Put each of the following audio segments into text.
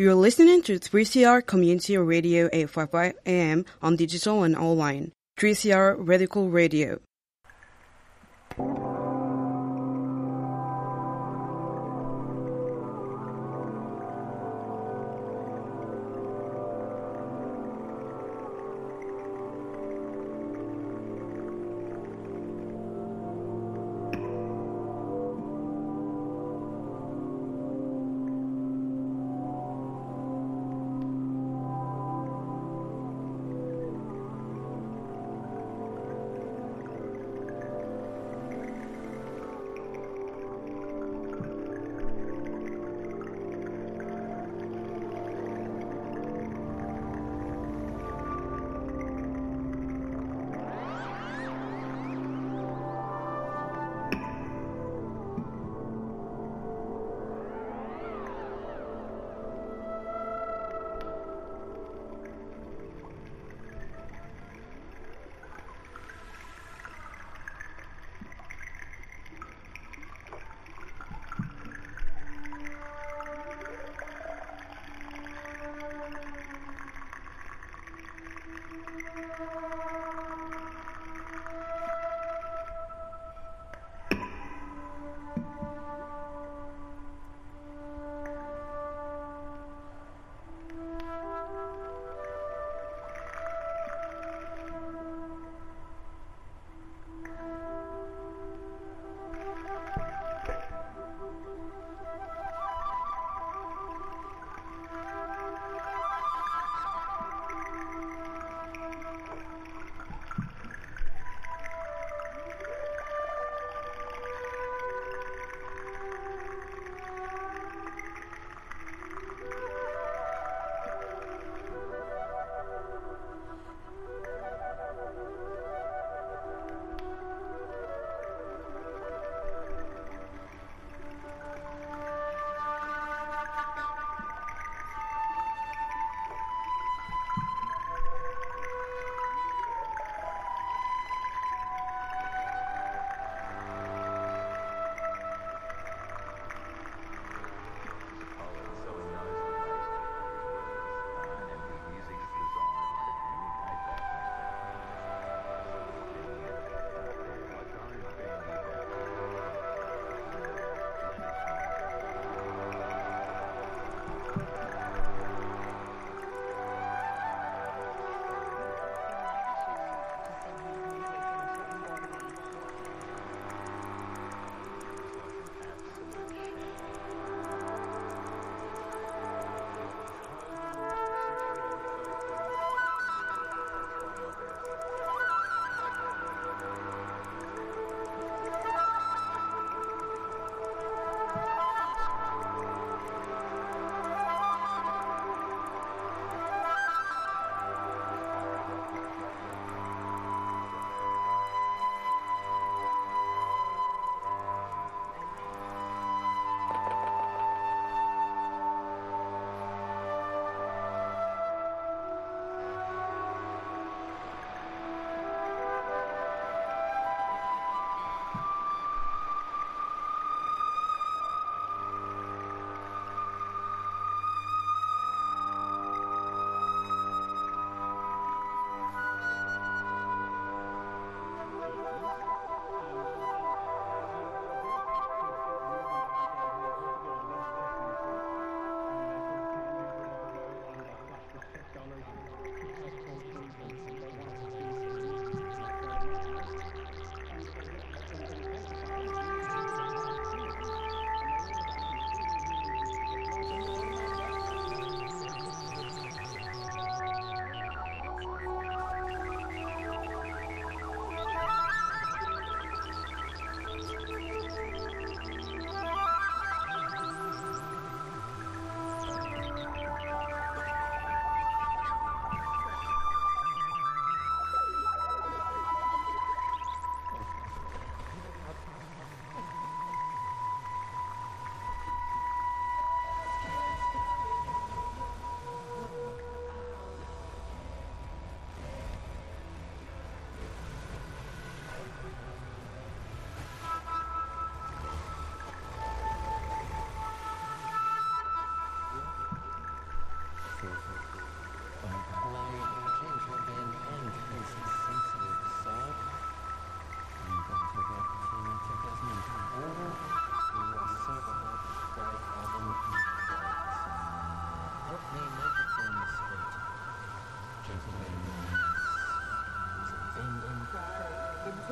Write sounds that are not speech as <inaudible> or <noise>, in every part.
You're listening to 3CR Community Radio 855 AM on digital and online. 3CR Radical Radio.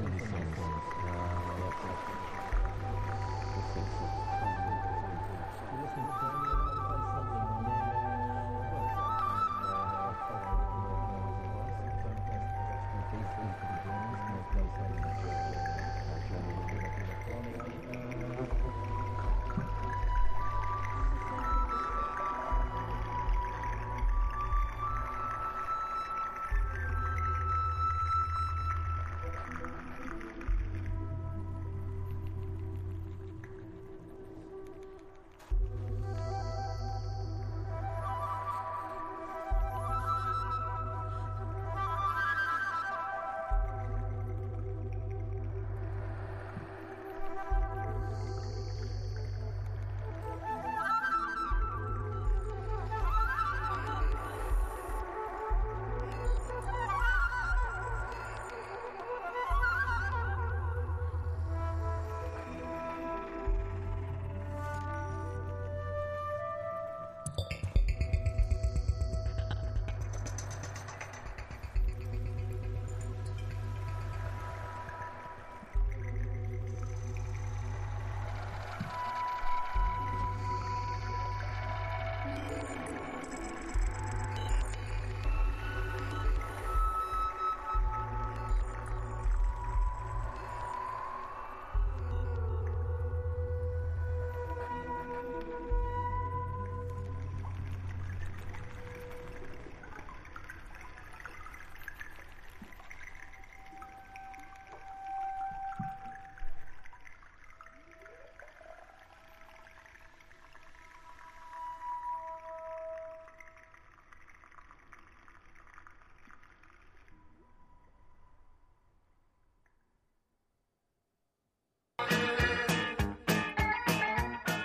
Thank you.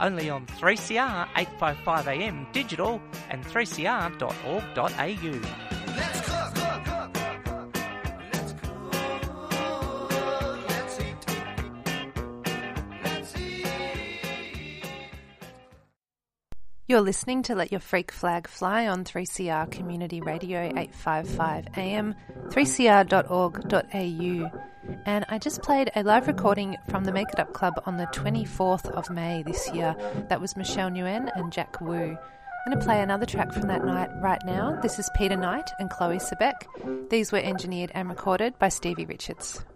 only on 3CR 855am digital and 3cr.org.au. You're listening to Let Your Freak Flag Fly on 3CR Community Radio 855 AM, 3cr.org.au. And I just played a live recording from the Make It Up Club on the 24th of May this year. That was Michelle Nguyen and Jack Wu. I'm going to play another track from that night right now. This is Peter Knight and Chloe Sebeck. These were engineered and recorded by Stevie Richards.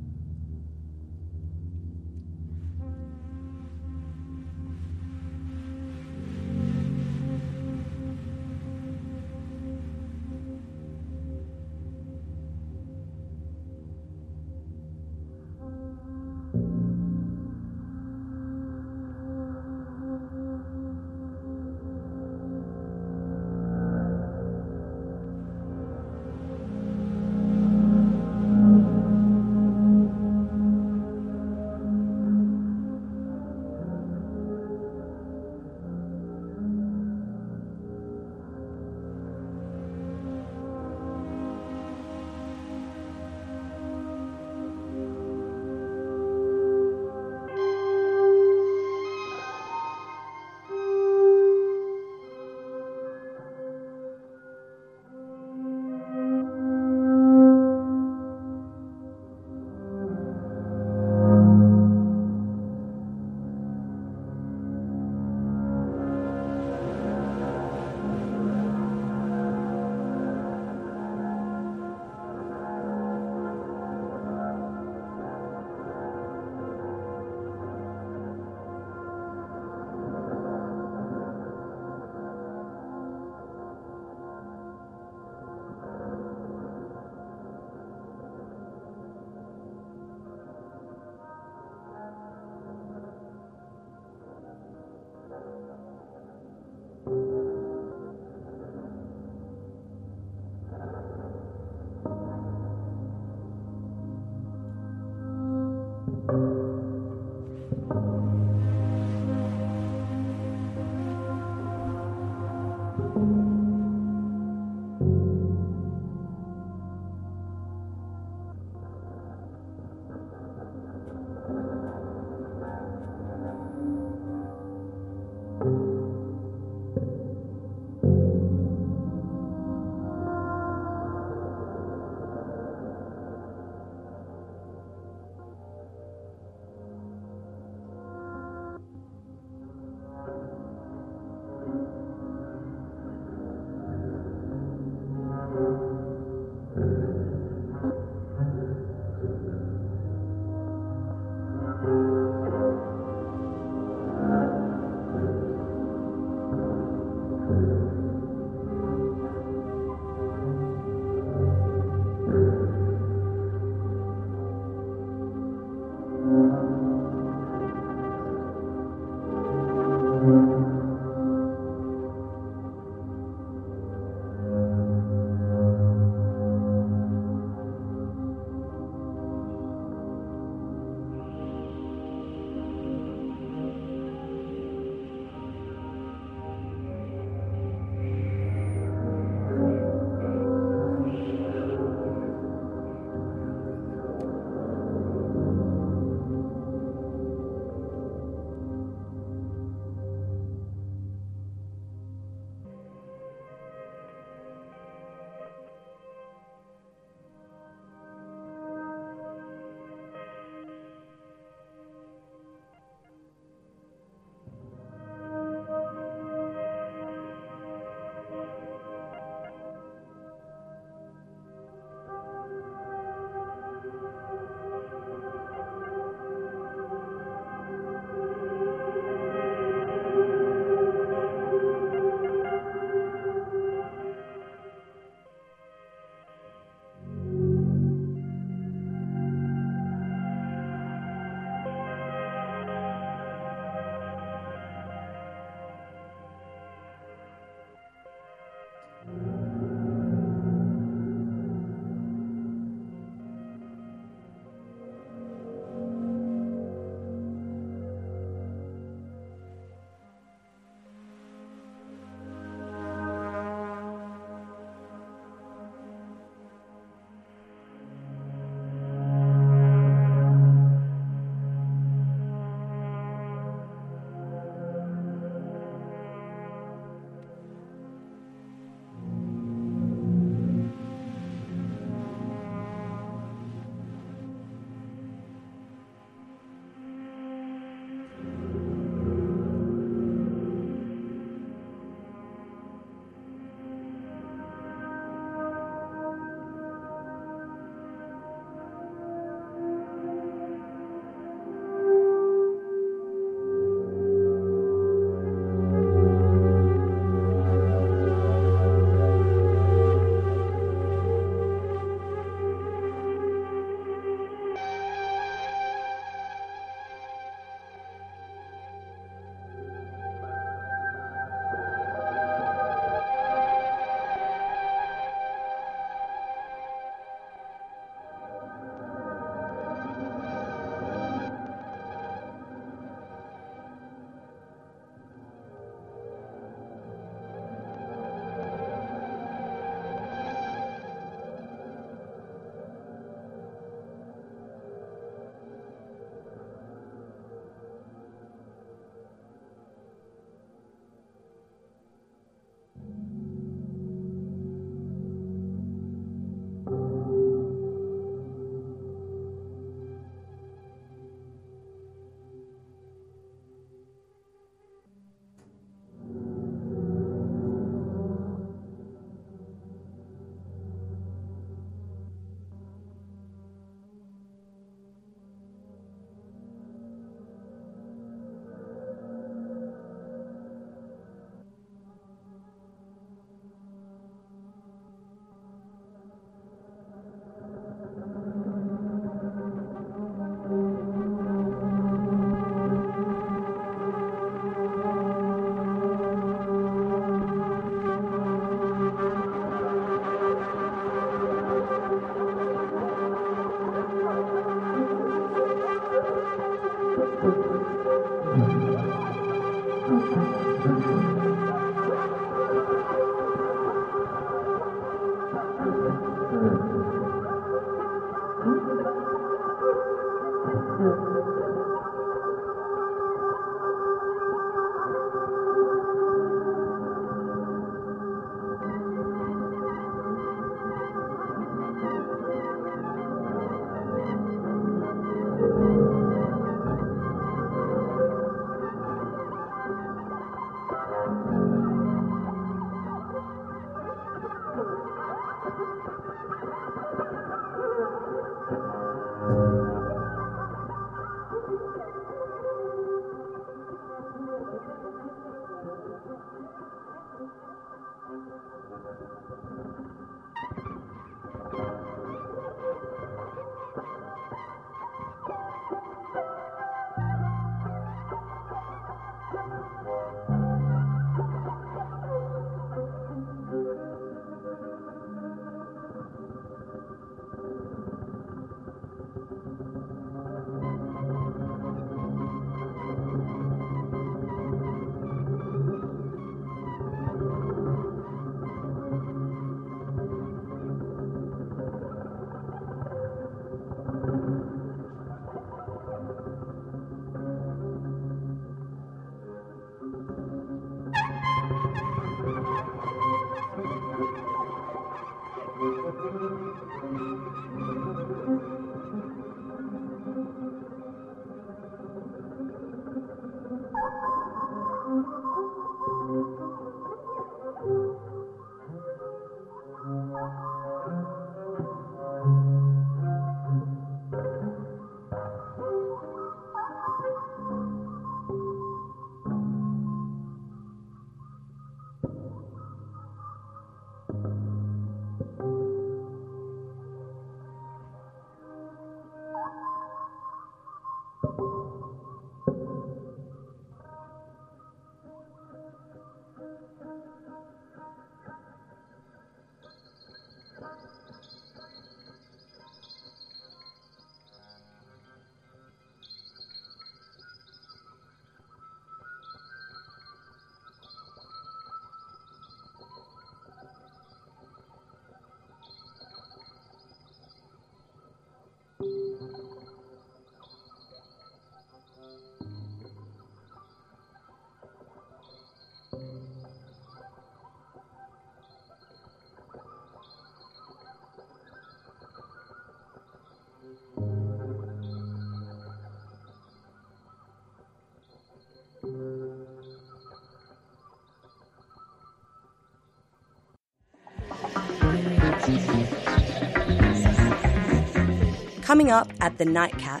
Coming up at the Nightcat,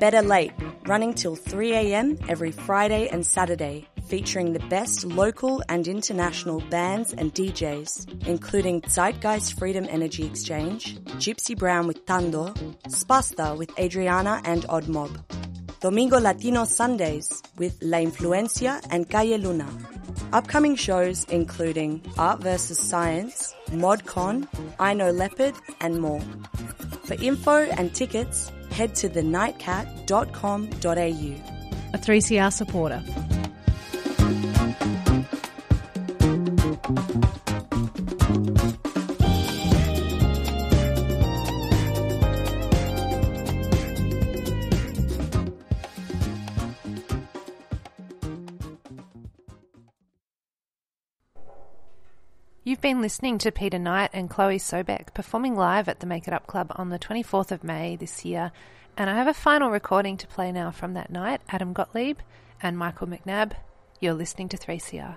Better Late, running till 3am every Friday and Saturday, featuring the best local and international bands and DJs, including Zeitgeist Freedom Energy Exchange, Gypsy Brown with Tando, Spasta with Adriana and Odd Mob, Domingo Latino Sundays with La Influencia and Calle Luna. Upcoming shows including Art vs. Science, ModCon, I Know Leopard, and more. For info and tickets, head to thenightcat.com.au. A 3CR supporter. Been listening to Peter Knight and Chloe Sobek performing live at the Make It Up Club on the 24th of May this year. And I have a final recording to play now from that night Adam Gottlieb and Michael McNabb. You're listening to 3CR.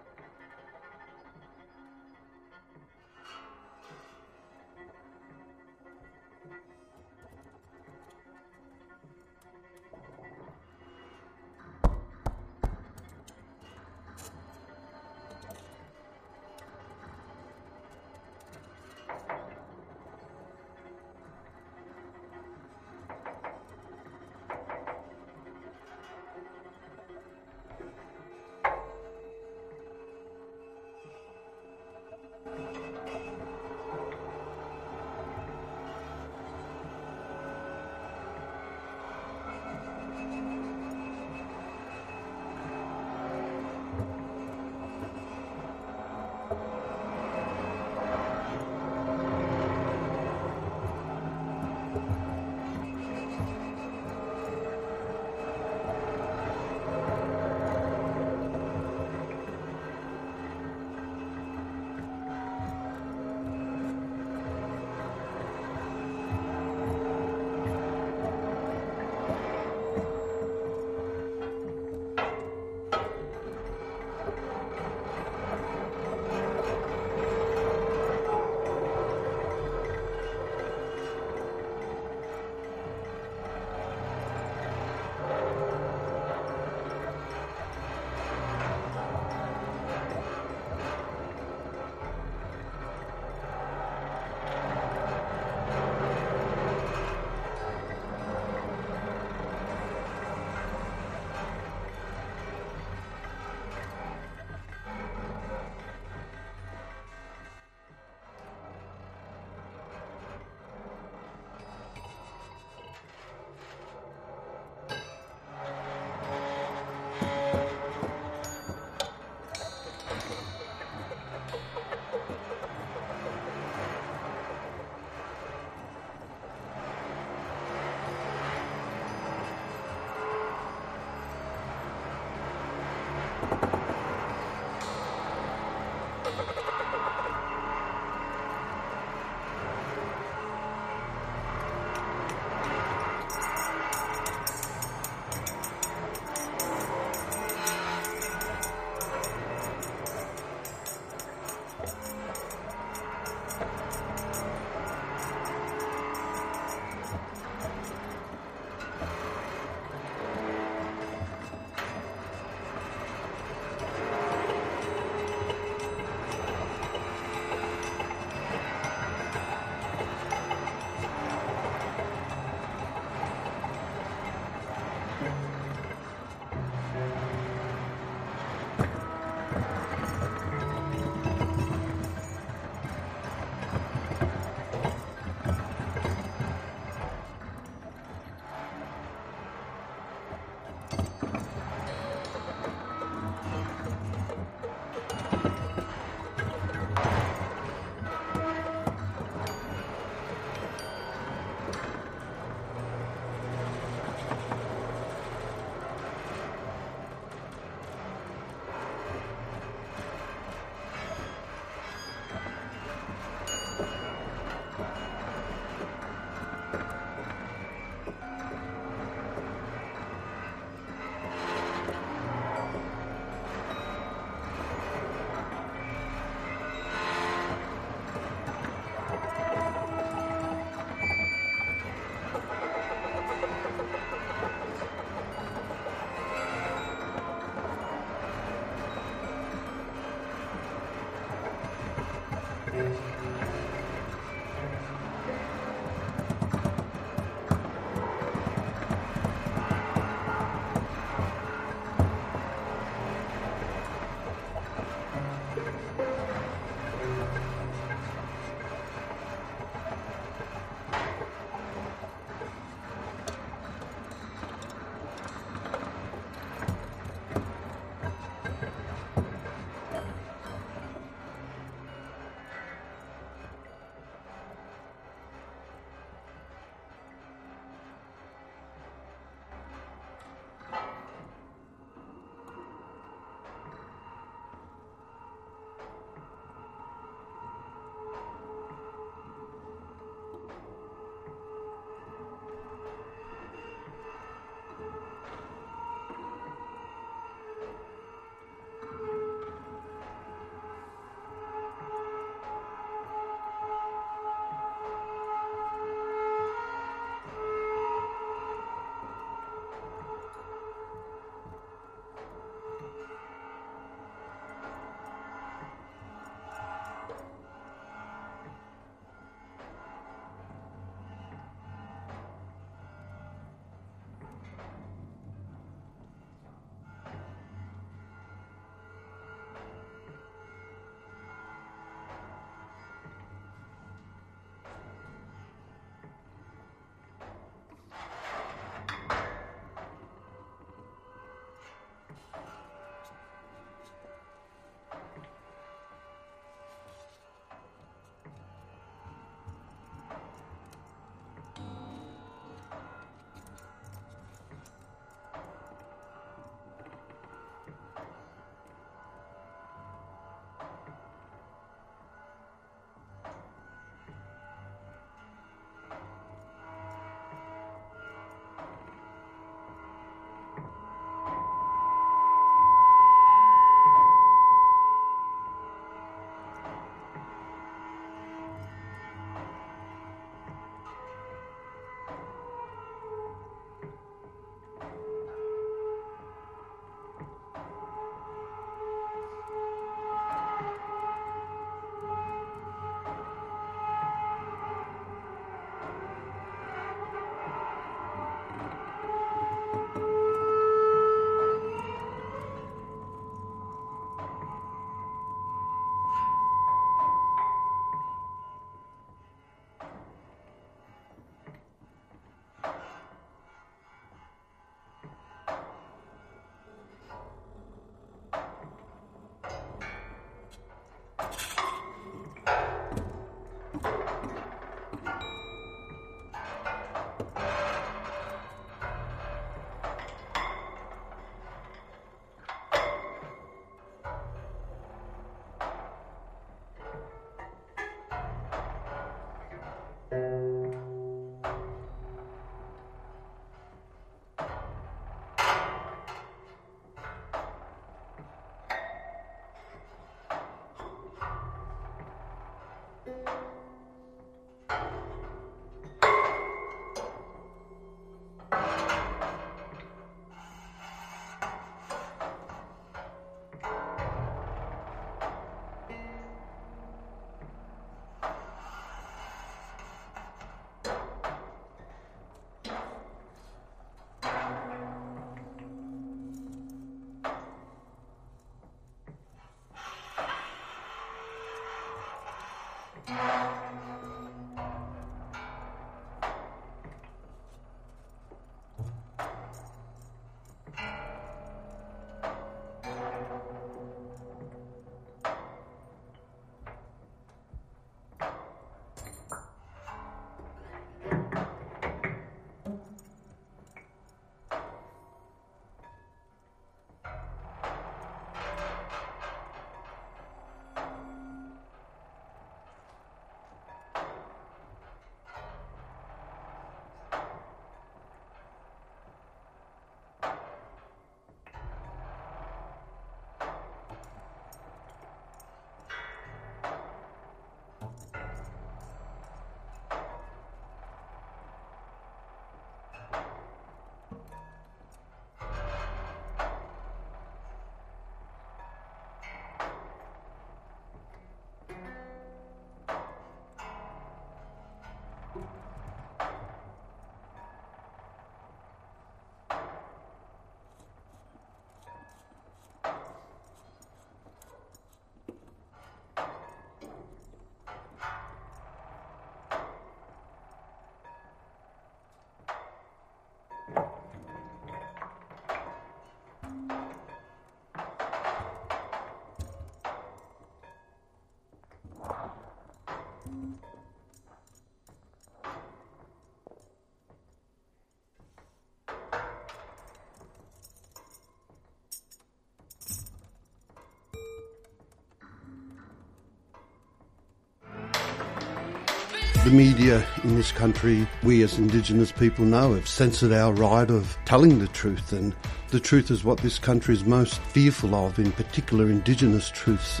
The media in this country, we as Indigenous people know, have censored our right of telling the truth, and the truth is what this country is most fearful of, in particular Indigenous truths.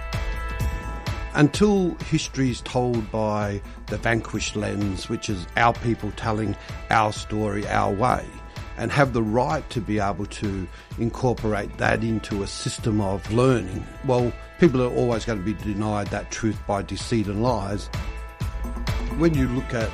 Until history is told by the vanquished lens, which is our people telling our story our way, and have the right to be able to incorporate that into a system of learning, well, people are always going to be denied that truth by deceit and lies. When you look at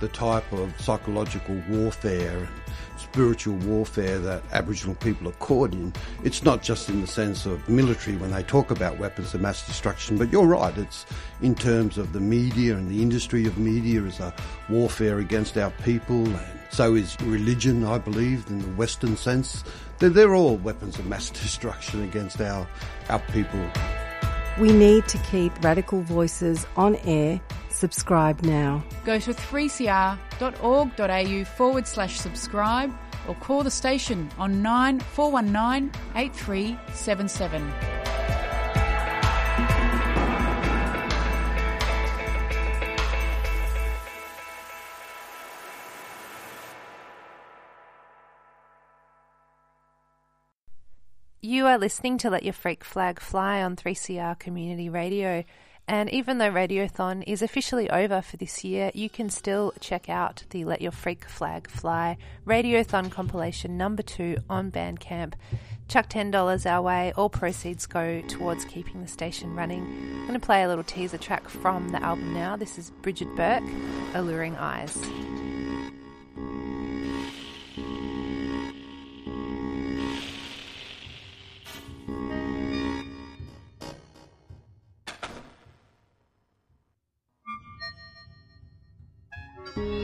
the type of psychological warfare and spiritual warfare that Aboriginal people are caught in, it's not just in the sense of military when they talk about weapons of mass destruction, but you're right, it's in terms of the media and the industry of media as a warfare against our people, and so is religion, I believe, in the Western sense. They're, they're all weapons of mass <laughs> destruction against our, our people. We need to keep radical voices on air. Subscribe now. Go to 3cr.org.au forward slash subscribe or call the station on 9419 8377. You are listening to Let Your Freak Flag Fly on 3CR Community Radio. And even though Radiothon is officially over for this year, you can still check out the Let Your Freak Flag Fly Radiothon compilation number two on Bandcamp. Chuck $10 our way, all proceeds go towards keeping the station running. I'm going to play a little teaser track from the album now. This is Bridget Burke, Alluring Eyes. thank you